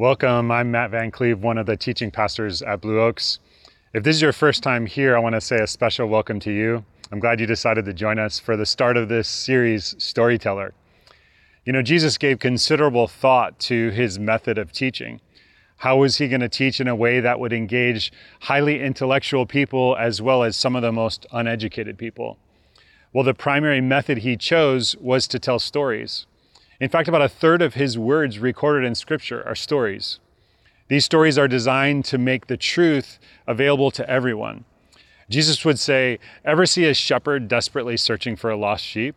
Welcome. I'm Matt Van Cleve, one of the teaching pastors at Blue Oaks. If this is your first time here, I want to say a special welcome to you. I'm glad you decided to join us for the start of this series, Storyteller. You know, Jesus gave considerable thought to his method of teaching. How was he going to teach in a way that would engage highly intellectual people as well as some of the most uneducated people? Well, the primary method he chose was to tell stories. In fact, about a third of his words recorded in Scripture are stories. These stories are designed to make the truth available to everyone. Jesus would say, Ever see a shepherd desperately searching for a lost sheep?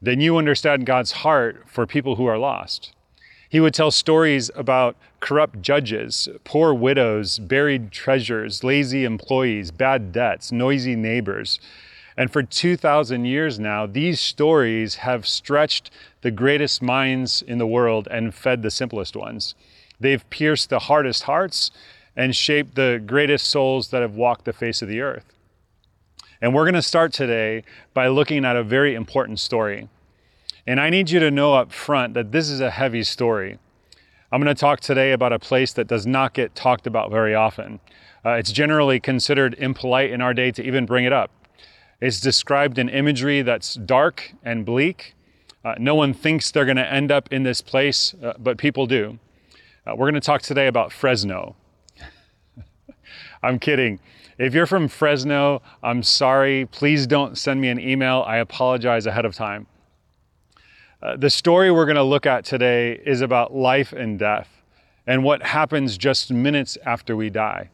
Then you understand God's heart for people who are lost. He would tell stories about corrupt judges, poor widows, buried treasures, lazy employees, bad debts, noisy neighbors. And for 2,000 years now, these stories have stretched the greatest minds in the world and fed the simplest ones. They've pierced the hardest hearts and shaped the greatest souls that have walked the face of the earth. And we're going to start today by looking at a very important story. And I need you to know up front that this is a heavy story. I'm going to talk today about a place that does not get talked about very often. Uh, it's generally considered impolite in our day to even bring it up. It's described in imagery that's dark and bleak. Uh, no one thinks they're going to end up in this place, uh, but people do. Uh, we're going to talk today about Fresno. I'm kidding. If you're from Fresno, I'm sorry. Please don't send me an email. I apologize ahead of time. Uh, the story we're going to look at today is about life and death and what happens just minutes after we die.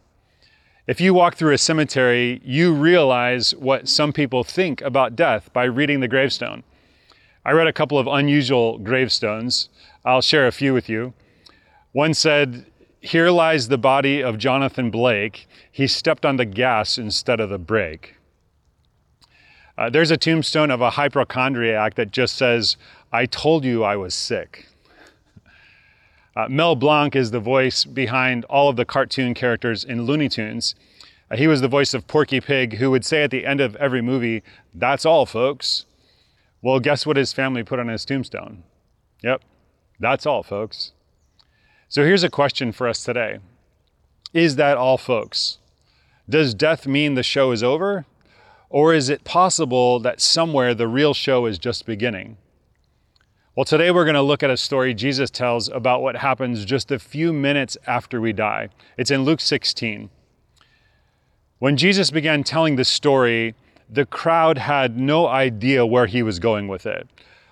If you walk through a cemetery, you realize what some people think about death by reading the gravestone. I read a couple of unusual gravestones. I'll share a few with you. One said, Here lies the body of Jonathan Blake. He stepped on the gas instead of the brake. Uh, there's a tombstone of a hypochondriac that just says, I told you I was sick. Uh, Mel Blanc is the voice behind all of the cartoon characters in Looney Tunes. Uh, he was the voice of Porky Pig, who would say at the end of every movie, That's all, folks. Well, guess what his family put on his tombstone? Yep, that's all, folks. So here's a question for us today Is that all, folks? Does death mean the show is over? Or is it possible that somewhere the real show is just beginning? Well, today we're going to look at a story Jesus tells about what happens just a few minutes after we die. It's in Luke 16. When Jesus began telling the story, the crowd had no idea where he was going with it.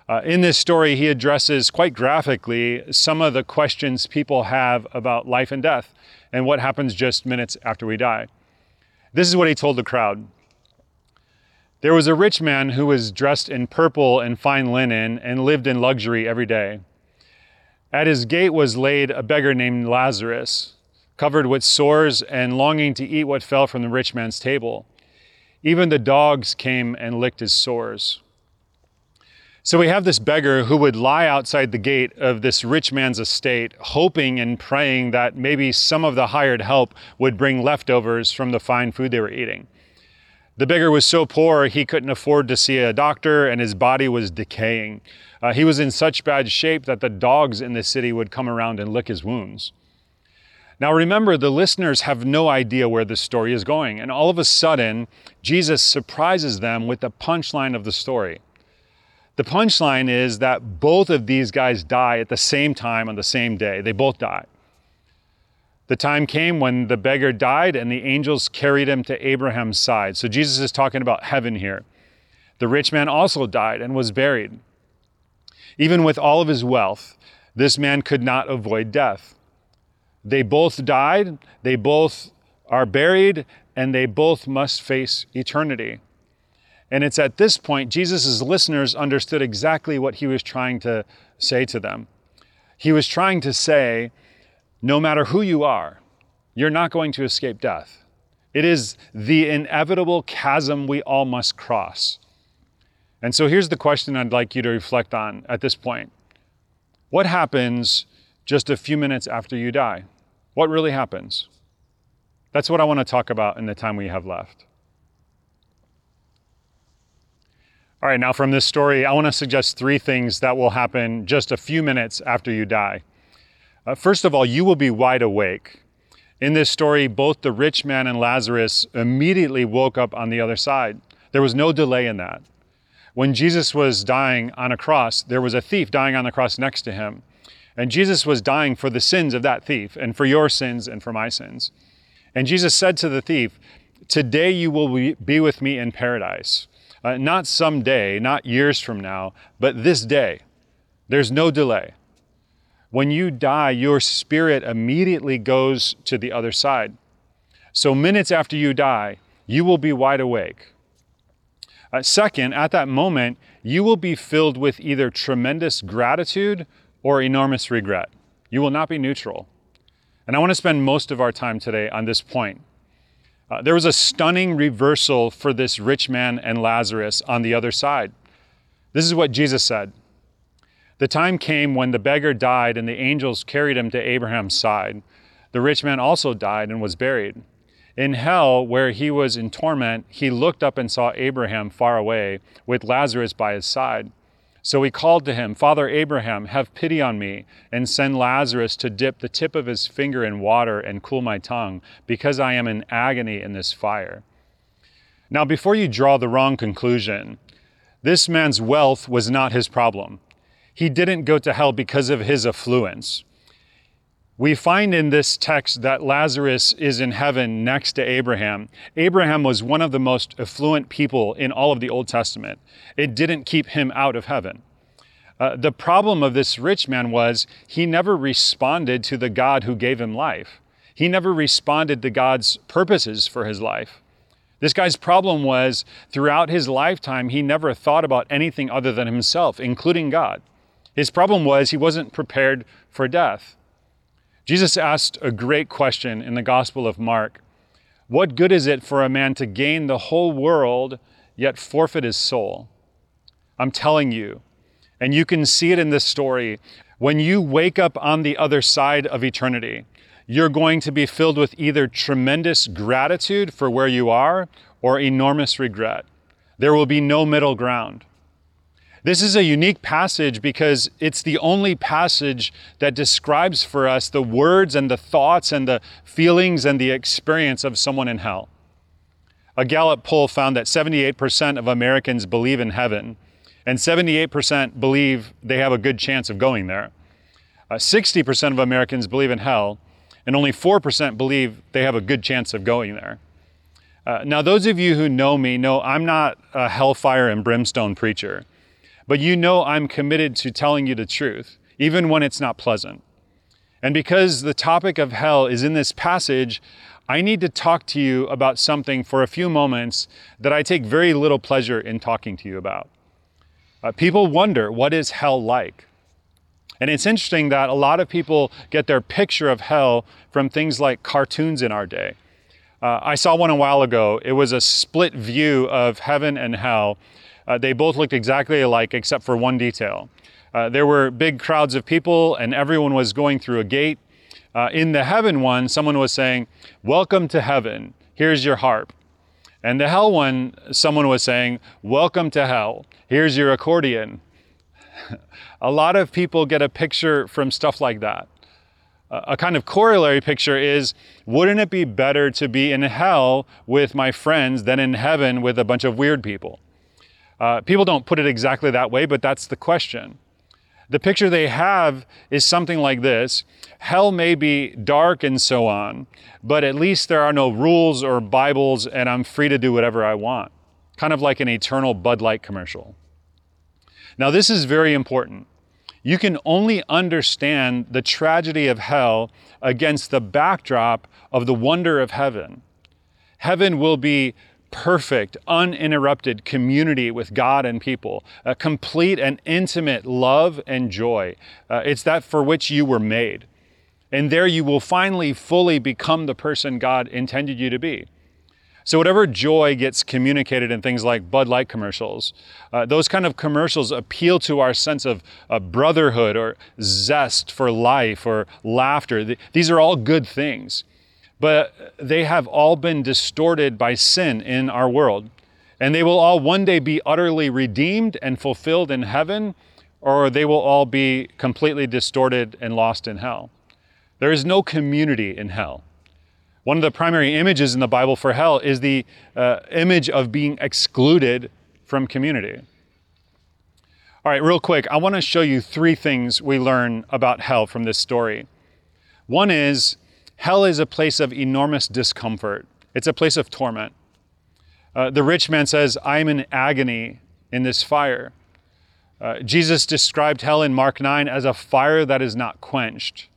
Uh, in this story, he addresses quite graphically some of the questions people have about life and death and what happens just minutes after we die. This is what he told the crowd there was a rich man who was dressed in purple and fine linen and lived in luxury every day. At his gate was laid a beggar named Lazarus, covered with sores and longing to eat what fell from the rich man's table. Even the dogs came and licked his sores. So we have this beggar who would lie outside the gate of this rich man's estate, hoping and praying that maybe some of the hired help would bring leftovers from the fine food they were eating. The beggar was so poor he couldn't afford to see a doctor and his body was decaying. Uh, he was in such bad shape that the dogs in the city would come around and lick his wounds. Now remember, the listeners have no idea where this story is going, and all of a sudden, Jesus surprises them with the punchline of the story. The punchline is that both of these guys die at the same time on the same day. They both die. The time came when the beggar died and the angels carried him to Abraham's side. So Jesus is talking about heaven here. The rich man also died and was buried. Even with all of his wealth, this man could not avoid death. They both died, they both are buried, and they both must face eternity. And it's at this point Jesus' listeners understood exactly what he was trying to say to them. He was trying to say, no matter who you are, you're not going to escape death. It is the inevitable chasm we all must cross. And so here's the question I'd like you to reflect on at this point What happens just a few minutes after you die? What really happens? That's what I want to talk about in the time we have left. All right, now from this story, I want to suggest three things that will happen just a few minutes after you die. Uh, first of all, you will be wide awake. In this story, both the rich man and Lazarus immediately woke up on the other side. There was no delay in that. When Jesus was dying on a cross, there was a thief dying on the cross next to him. And Jesus was dying for the sins of that thief and for your sins and for my sins. And Jesus said to the thief, Today you will be with me in paradise. Uh, not someday, not years from now, but this day. There's no delay. When you die, your spirit immediately goes to the other side. So, minutes after you die, you will be wide awake. Uh, second, at that moment, you will be filled with either tremendous gratitude or enormous regret. You will not be neutral. And I want to spend most of our time today on this point. Uh, there was a stunning reversal for this rich man and Lazarus on the other side. This is what Jesus said the time came when the beggar died and the angels carried him to Abraham's side. The rich man also died and was buried. In hell, where he was in torment, he looked up and saw Abraham far away, with Lazarus by his side. So he called to him, Father Abraham, have pity on me, and send Lazarus to dip the tip of his finger in water and cool my tongue, because I am in agony in this fire. Now, before you draw the wrong conclusion, this man's wealth was not his problem he didn't go to hell because of his affluence. We find in this text that Lazarus is in heaven next to Abraham. Abraham was one of the most affluent people in all of the Old Testament. It didn't keep him out of heaven. Uh, the problem of this rich man was he never responded to the God who gave him life. He never responded to God's purposes for his life. This guy's problem was throughout his lifetime, he never thought about anything other than himself, including God. His problem was he wasn't prepared for death. Jesus asked a great question in the Gospel of Mark What good is it for a man to gain the whole world yet forfeit his soul? I'm telling you, and you can see it in this story, when you wake up on the other side of eternity, you're going to be filled with either tremendous gratitude for where you are or enormous regret. There will be no middle ground. This is a unique passage because it's the only passage that describes for us the words and the thoughts and the feelings and the experience of someone in hell. A Gallup poll found that 78% of Americans believe in heaven, and 78% believe they have a good chance of going there. Uh, 60% of Americans believe in hell, and only 4% believe they have a good chance of going there. Uh, now, those of you who know me know I'm not a hellfire and brimstone preacher. But you know I'm committed to telling you the truth, even when it's not pleasant. And because the topic of hell is in this passage, I need to talk to you about something for a few moments that I take very little pleasure in talking to you about. Uh, people wonder, what is hell like? And it's interesting that a lot of people get their picture of hell from things like cartoons in our day. Uh, I saw one a while ago. It was a split view of heaven and hell, uh, they both looked exactly alike except for one detail. Uh, there were big crowds of people, and everyone was going through a gate. Uh, in the heaven one, someone was saying, Welcome to heaven. Here's your harp. And the hell one, someone was saying, Welcome to hell. Here's your accordion. a lot of people get a picture from stuff like that. a kind of corollary picture is wouldn't it be better to be in hell with my friends than in heaven with a bunch of weird people? Uh, people don't put it exactly that way, but that's the question. The picture they have is something like this Hell may be dark and so on, but at least there are no rules or Bibles, and I'm free to do whatever I want. Kind of like an eternal Bud Light commercial. Now, this is very important. You can only understand the tragedy of hell against the backdrop of the wonder of heaven. Heaven will be perfect, uninterrupted community with God and people, a complete and intimate love and joy. Uh, it's that for which you were made. And there you will finally fully become the person God intended you to be. So, whatever joy gets communicated in things like Bud Light commercials, uh, those kind of commercials appeal to our sense of uh, brotherhood or zest for life or laughter. These are all good things, but they have all been distorted by sin in our world. And they will all one day be utterly redeemed and fulfilled in heaven, or they will all be completely distorted and lost in hell. There is no community in hell. One of the primary images in the Bible for hell is the uh, image of being excluded from community. All right, real quick, I want to show you three things we learn about hell from this story. One is hell is a place of enormous discomfort, it's a place of torment. Uh, the rich man says, I'm in agony in this fire. Uh, Jesus described hell in Mark 9 as a fire that is not quenched.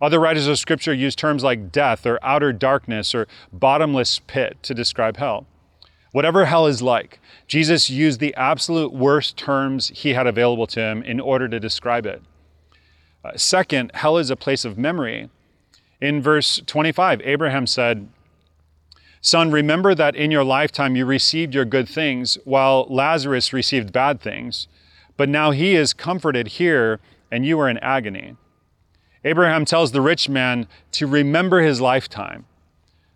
Other writers of Scripture use terms like death or outer darkness or bottomless pit to describe hell. Whatever hell is like, Jesus used the absolute worst terms he had available to him in order to describe it. Uh, second, hell is a place of memory. In verse 25, Abraham said, Son, remember that in your lifetime you received your good things, while Lazarus received bad things. But now he is comforted here, and you are in agony. Abraham tells the rich man to remember his lifetime.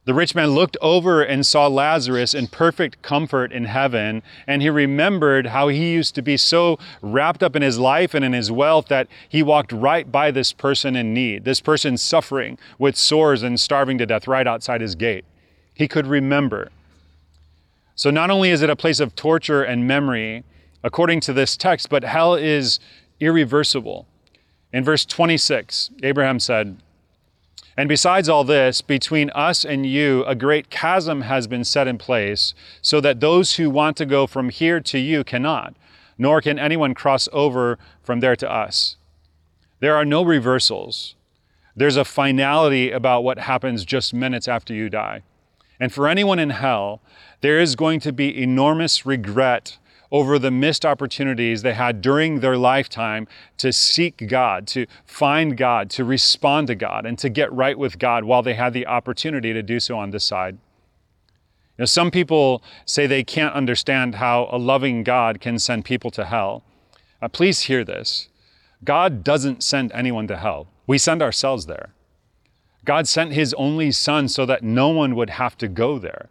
The rich man looked over and saw Lazarus in perfect comfort in heaven, and he remembered how he used to be so wrapped up in his life and in his wealth that he walked right by this person in need, this person suffering with sores and starving to death right outside his gate. He could remember. So, not only is it a place of torture and memory, according to this text, but hell is irreversible. In verse 26, Abraham said, And besides all this, between us and you, a great chasm has been set in place, so that those who want to go from here to you cannot, nor can anyone cross over from there to us. There are no reversals. There's a finality about what happens just minutes after you die. And for anyone in hell, there is going to be enormous regret over the missed opportunities they had during their lifetime to seek God, to find God, to respond to God, and to get right with God while they had the opportunity to do so on this side. Know, some people say they can't understand how a loving God can send people to hell. Uh, please hear this God doesn't send anyone to hell, we send ourselves there. God sent his only son so that no one would have to go there.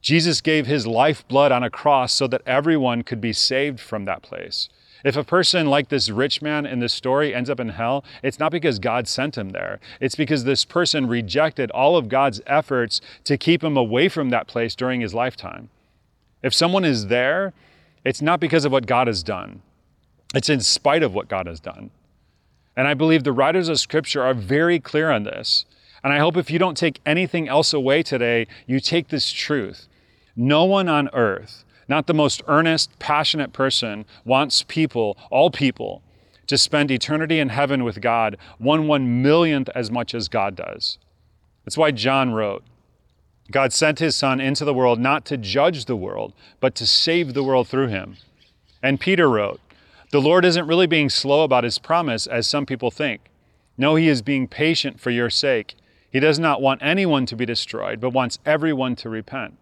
Jesus gave his lifeblood on a cross so that everyone could be saved from that place. If a person like this rich man in this story ends up in hell, it's not because God sent him there. It's because this person rejected all of God's efforts to keep him away from that place during his lifetime. If someone is there, it's not because of what God has done, it's in spite of what God has done. And I believe the writers of Scripture are very clear on this. And I hope if you don't take anything else away today, you take this truth no one on earth, not the most earnest, passionate person, wants people, all people, to spend eternity in heaven with God one one millionth as much as God does. That's why John wrote, God sent his Son into the world not to judge the world, but to save the world through him. And Peter wrote, The Lord isn't really being slow about his promise, as some people think. No, he is being patient for your sake. He does not want anyone to be destroyed, but wants everyone to repent.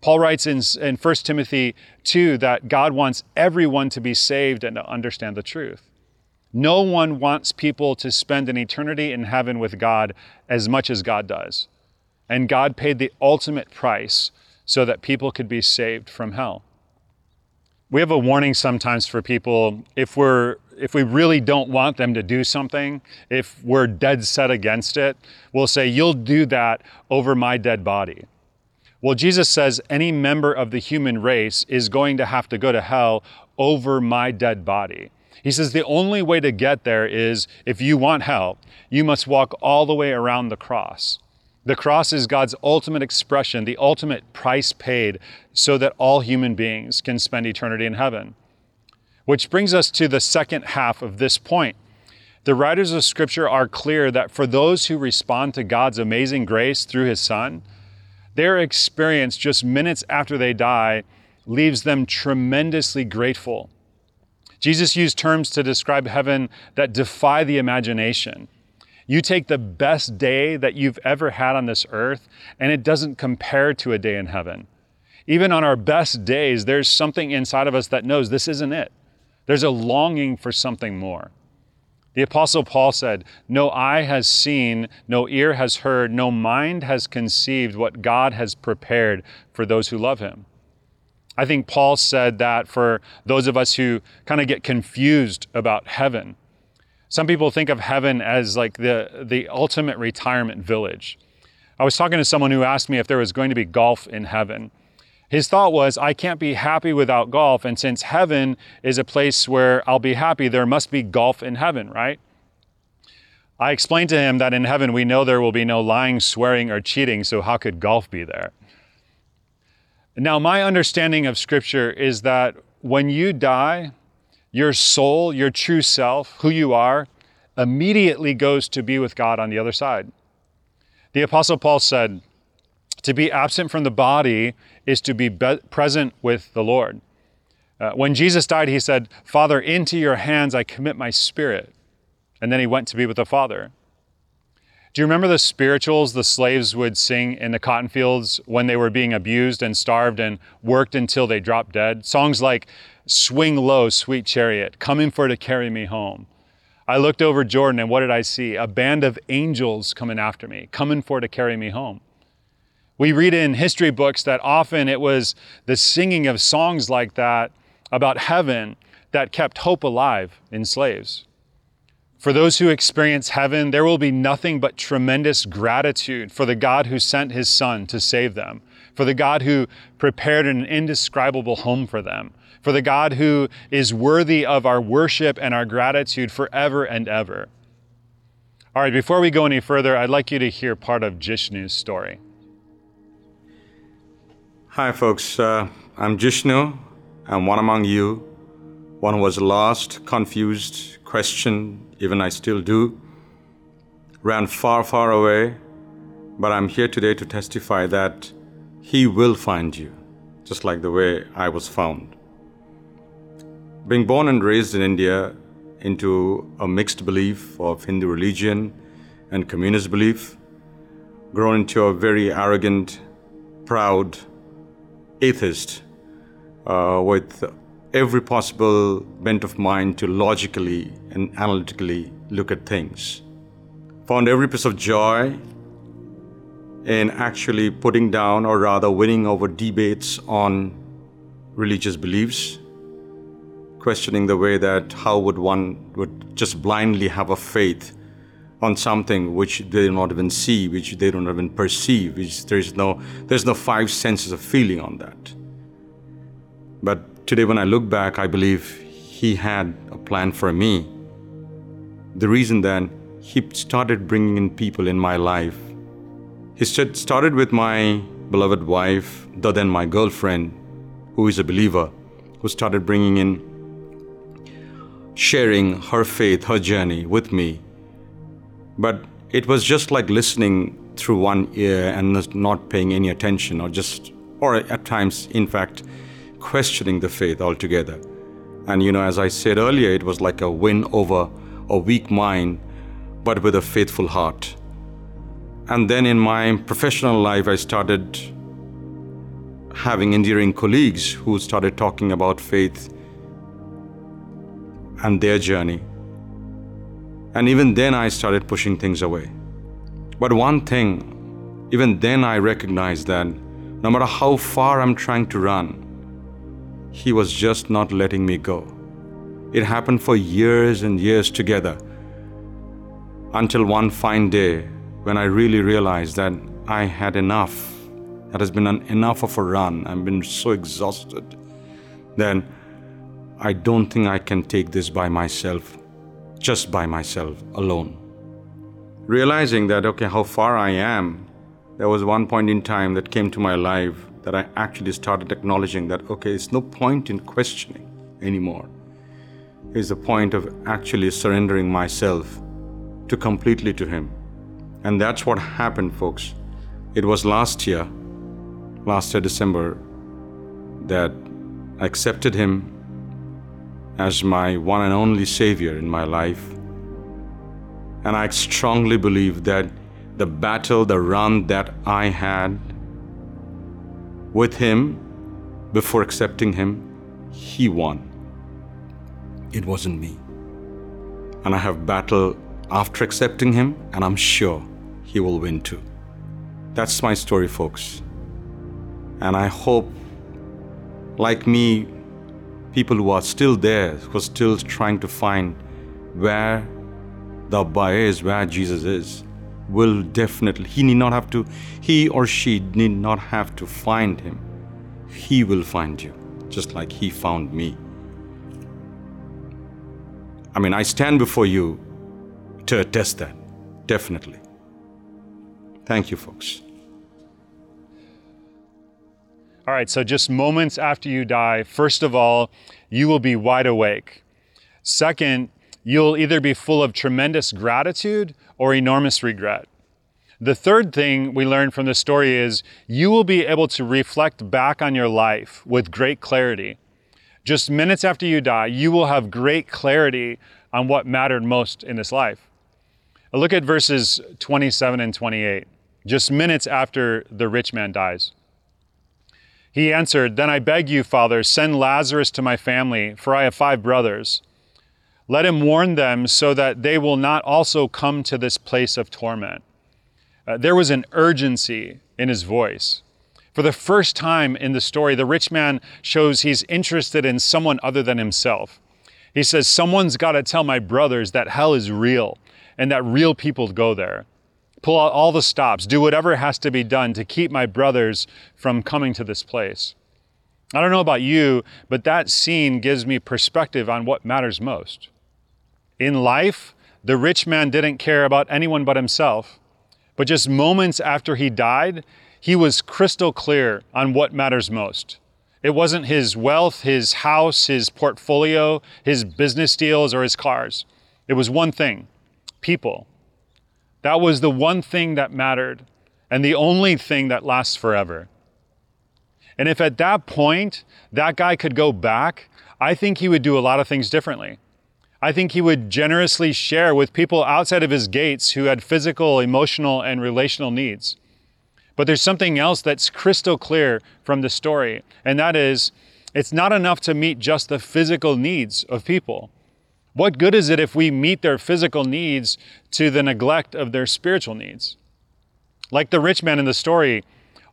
Paul writes in, in 1 Timothy 2 that God wants everyone to be saved and to understand the truth. No one wants people to spend an eternity in heaven with God as much as God does. And God paid the ultimate price so that people could be saved from hell. We have a warning sometimes for people if we're if we really don't want them to do something, if we're dead set against it, we'll say, You'll do that over my dead body. Well, Jesus says any member of the human race is going to have to go to hell over my dead body. He says the only way to get there is if you want hell, you must walk all the way around the cross. The cross is God's ultimate expression, the ultimate price paid so that all human beings can spend eternity in heaven. Which brings us to the second half of this point. The writers of Scripture are clear that for those who respond to God's amazing grace through His Son, their experience just minutes after they die leaves them tremendously grateful. Jesus used terms to describe heaven that defy the imagination. You take the best day that you've ever had on this earth, and it doesn't compare to a day in heaven. Even on our best days, there's something inside of us that knows this isn't it. There's a longing for something more. The Apostle Paul said, No eye has seen, no ear has heard, no mind has conceived what God has prepared for those who love him. I think Paul said that for those of us who kind of get confused about heaven. Some people think of heaven as like the, the ultimate retirement village. I was talking to someone who asked me if there was going to be golf in heaven. His thought was, I can't be happy without golf. And since heaven is a place where I'll be happy, there must be golf in heaven, right? I explained to him that in heaven we know there will be no lying, swearing, or cheating, so how could golf be there? Now, my understanding of Scripture is that when you die, your soul, your true self, who you are, immediately goes to be with God on the other side. The Apostle Paul said, To be absent from the body is to be, be present with the Lord. Uh, when Jesus died, he said, Father, into your hands I commit my spirit. And then he went to be with the Father. Do you remember the spirituals the slaves would sing in the cotton fields when they were being abused and starved and worked until they dropped dead? Songs like Swing Low, Sweet Chariot, Coming for to Carry Me Home. I looked over Jordan and what did I see? A band of angels coming after me, coming for to carry me home. We read in history books that often it was the singing of songs like that about heaven that kept hope alive in slaves. For those who experience heaven, there will be nothing but tremendous gratitude for the God who sent his Son to save them, for the God who prepared an indescribable home for them, for the God who is worthy of our worship and our gratitude forever and ever. All right, before we go any further, I'd like you to hear part of Jishnu's story. Hi, folks. Uh, I'm Jishnu. I'm one among you, one who was lost, confused, questioned, even I still do, ran far, far away, but I'm here today to testify that He will find you, just like the way I was found. Being born and raised in India into a mixed belief of Hindu religion and communist belief, grown into a very arrogant, proud, atheist uh, with every possible bent of mind to logically and analytically look at things. Found every piece of joy in actually putting down or rather winning over debates on religious beliefs, questioning the way that how would one would just blindly have a faith on something which they do not even see, which they don't even perceive, which there's no there's no five senses of feeling on that. But today when I look back, I believe he had a plan for me. The reason then he started bringing in people in my life. He started with my beloved wife, then my girlfriend, who is a believer, who started bringing in, sharing her faith, her journey with me but it was just like listening through one ear and not paying any attention, or just, or at times, in fact, questioning the faith altogether. And you know, as I said earlier, it was like a win over a weak mind, but with a faithful heart. And then in my professional life, I started having endearing colleagues who started talking about faith and their journey. And even then, I started pushing things away. But one thing, even then, I recognized that no matter how far I'm trying to run, He was just not letting me go. It happened for years and years together until one fine day when I really realized that I had enough. That has been an, enough of a run. I've been so exhausted. Then I don't think I can take this by myself just by myself alone. Realizing that, okay, how far I am, there was one point in time that came to my life that I actually started acknowledging that, okay, it's no point in questioning anymore. It's the point of actually surrendering myself to completely to Him. And that's what happened, folks. It was last year, last year, December, that I accepted Him as my one and only Savior in my life. And I strongly believe that the battle, the run that I had with him before accepting him, he won. It wasn't me. And I have battle after accepting him, and I'm sure he will win too. That's my story, folks. And I hope, like me, people who are still there, who are still trying to find where the Abba is, where Jesus is, will definitely, he need not have to, he or she need not have to find him. He will find you, just like he found me. I mean, I stand before you to attest that, definitely. Thank you, folks. All right, so just moments after you die, first of all, you will be wide awake. Second, you'll either be full of tremendous gratitude or enormous regret. The third thing we learn from this story is you will be able to reflect back on your life with great clarity. Just minutes after you die, you will have great clarity on what mattered most in this life. Look at verses 27 and 28, just minutes after the rich man dies. He answered, Then I beg you, Father, send Lazarus to my family, for I have five brothers. Let him warn them so that they will not also come to this place of torment. Uh, there was an urgency in his voice. For the first time in the story, the rich man shows he's interested in someone other than himself. He says, Someone's got to tell my brothers that hell is real and that real people go there. Pull out all the stops, do whatever has to be done to keep my brothers from coming to this place. I don't know about you, but that scene gives me perspective on what matters most. In life, the rich man didn't care about anyone but himself, but just moments after he died, he was crystal clear on what matters most. It wasn't his wealth, his house, his portfolio, his business deals, or his cars. It was one thing people. That was the one thing that mattered and the only thing that lasts forever. And if at that point that guy could go back, I think he would do a lot of things differently. I think he would generously share with people outside of his gates who had physical, emotional, and relational needs. But there's something else that's crystal clear from the story, and that is it's not enough to meet just the physical needs of people. What good is it if we meet their physical needs to the neglect of their spiritual needs? Like the rich man in the story,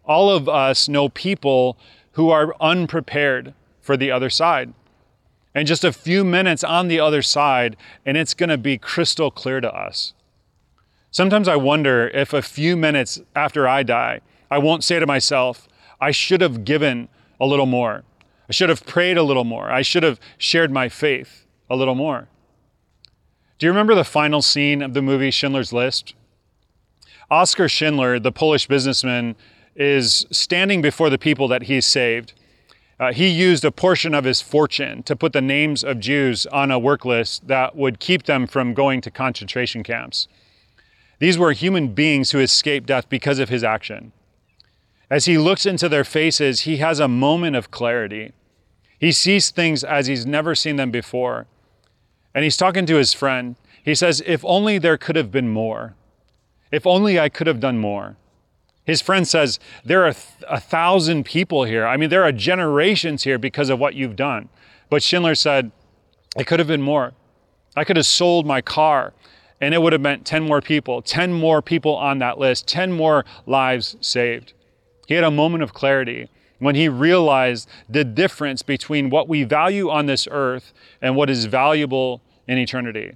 all of us know people who are unprepared for the other side. And just a few minutes on the other side, and it's going to be crystal clear to us. Sometimes I wonder if a few minutes after I die, I won't say to myself, I should have given a little more. I should have prayed a little more. I should have shared my faith a little more. Do you remember the final scene of the movie Schindler's List? Oskar Schindler, the Polish businessman, is standing before the people that he saved. Uh, he used a portion of his fortune to put the names of Jews on a work list that would keep them from going to concentration camps. These were human beings who escaped death because of his action. As he looks into their faces, he has a moment of clarity. He sees things as he's never seen them before. And he's talking to his friend. He says, If only there could have been more. If only I could have done more. His friend says, There are a thousand people here. I mean, there are generations here because of what you've done. But Schindler said, It could have been more. I could have sold my car and it would have meant 10 more people, 10 more people on that list, 10 more lives saved. He had a moment of clarity when he realized the difference between what we value on this earth and what is valuable in eternity.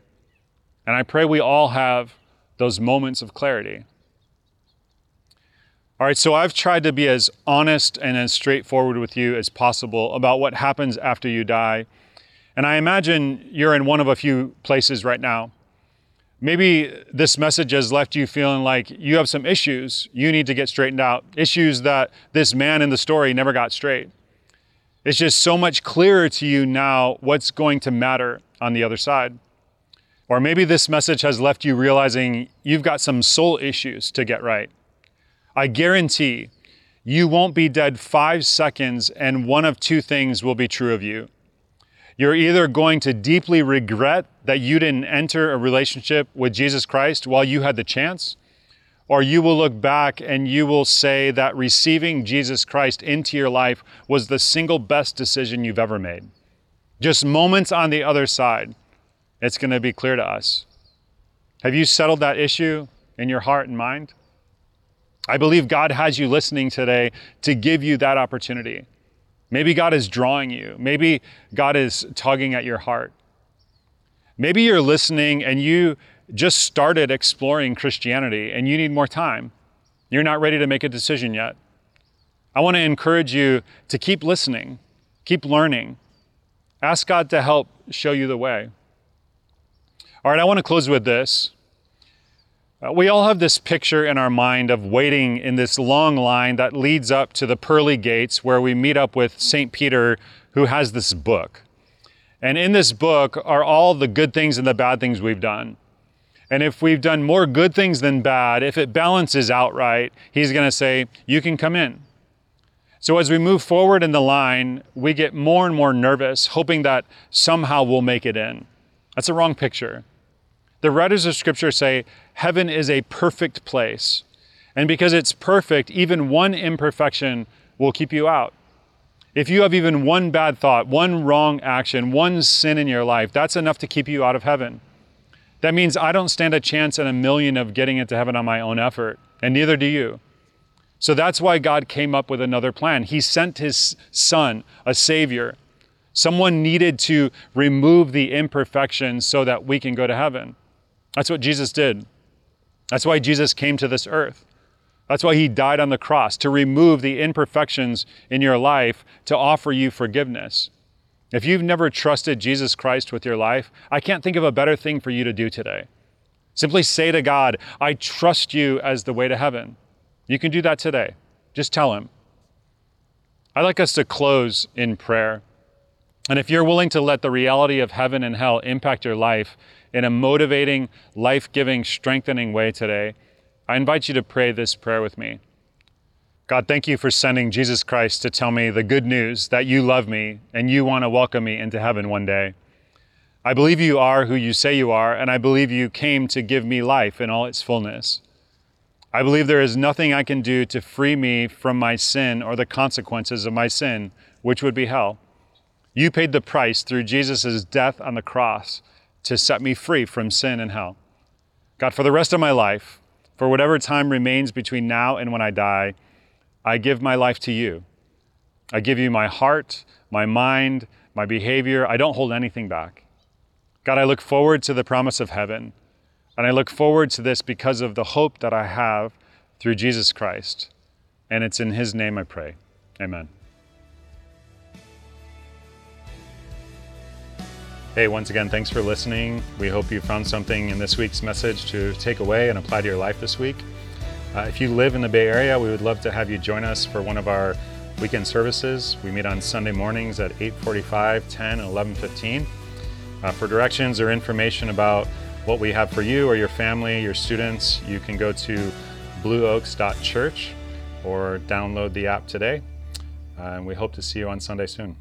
And I pray we all have those moments of clarity. All right, so I've tried to be as honest and as straightforward with you as possible about what happens after you die. And I imagine you're in one of a few places right now. Maybe this message has left you feeling like you have some issues you need to get straightened out, issues that this man in the story never got straight. It's just so much clearer to you now what's going to matter on the other side. Or maybe this message has left you realizing you've got some soul issues to get right. I guarantee you won't be dead five seconds and one of two things will be true of you. You're either going to deeply regret that you didn't enter a relationship with Jesus Christ while you had the chance, or you will look back and you will say that receiving Jesus Christ into your life was the single best decision you've ever made. Just moments on the other side, it's going to be clear to us. Have you settled that issue in your heart and mind? I believe God has you listening today to give you that opportunity. Maybe God is drawing you. Maybe God is tugging at your heart. Maybe you're listening and you just started exploring Christianity and you need more time. You're not ready to make a decision yet. I want to encourage you to keep listening, keep learning. Ask God to help show you the way. All right, I want to close with this. Uh, we all have this picture in our mind of waiting in this long line that leads up to the pearly gates where we meet up with St. Peter, who has this book. And in this book are all the good things and the bad things we've done. And if we've done more good things than bad, if it balances out right, he's going to say, You can come in. So as we move forward in the line, we get more and more nervous, hoping that somehow we'll make it in. That's a wrong picture. The writers of Scripture say heaven is a perfect place. And because it's perfect, even one imperfection will keep you out. If you have even one bad thought, one wrong action, one sin in your life, that's enough to keep you out of heaven. That means I don't stand a chance in a million of getting into heaven on my own effort, and neither do you. So that's why God came up with another plan. He sent His Son, a Savior. Someone needed to remove the imperfections so that we can go to heaven. That's what Jesus did. That's why Jesus came to this earth. That's why he died on the cross, to remove the imperfections in your life, to offer you forgiveness. If you've never trusted Jesus Christ with your life, I can't think of a better thing for you to do today. Simply say to God, I trust you as the way to heaven. You can do that today. Just tell him. I'd like us to close in prayer. And if you're willing to let the reality of heaven and hell impact your life, in a motivating, life giving, strengthening way today, I invite you to pray this prayer with me. God, thank you for sending Jesus Christ to tell me the good news that you love me and you want to welcome me into heaven one day. I believe you are who you say you are, and I believe you came to give me life in all its fullness. I believe there is nothing I can do to free me from my sin or the consequences of my sin, which would be hell. You paid the price through Jesus' death on the cross to set me free from sin and hell. God, for the rest of my life, for whatever time remains between now and when I die, I give my life to you. I give you my heart, my mind, my behavior. I don't hold anything back. God, I look forward to the promise of heaven. And I look forward to this because of the hope that I have through Jesus Christ. And it's in his name I pray. Amen. Hey, once again, thanks for listening. We hope you found something in this week's message to take away and apply to your life this week. Uh, if you live in the Bay Area, we would love to have you join us for one of our weekend services. We meet on Sunday mornings at 8:45, 10, and 11:15. Uh, for directions or information about what we have for you or your family, your students, you can go to blueoaks.church or download the app today. Uh, and we hope to see you on Sunday soon.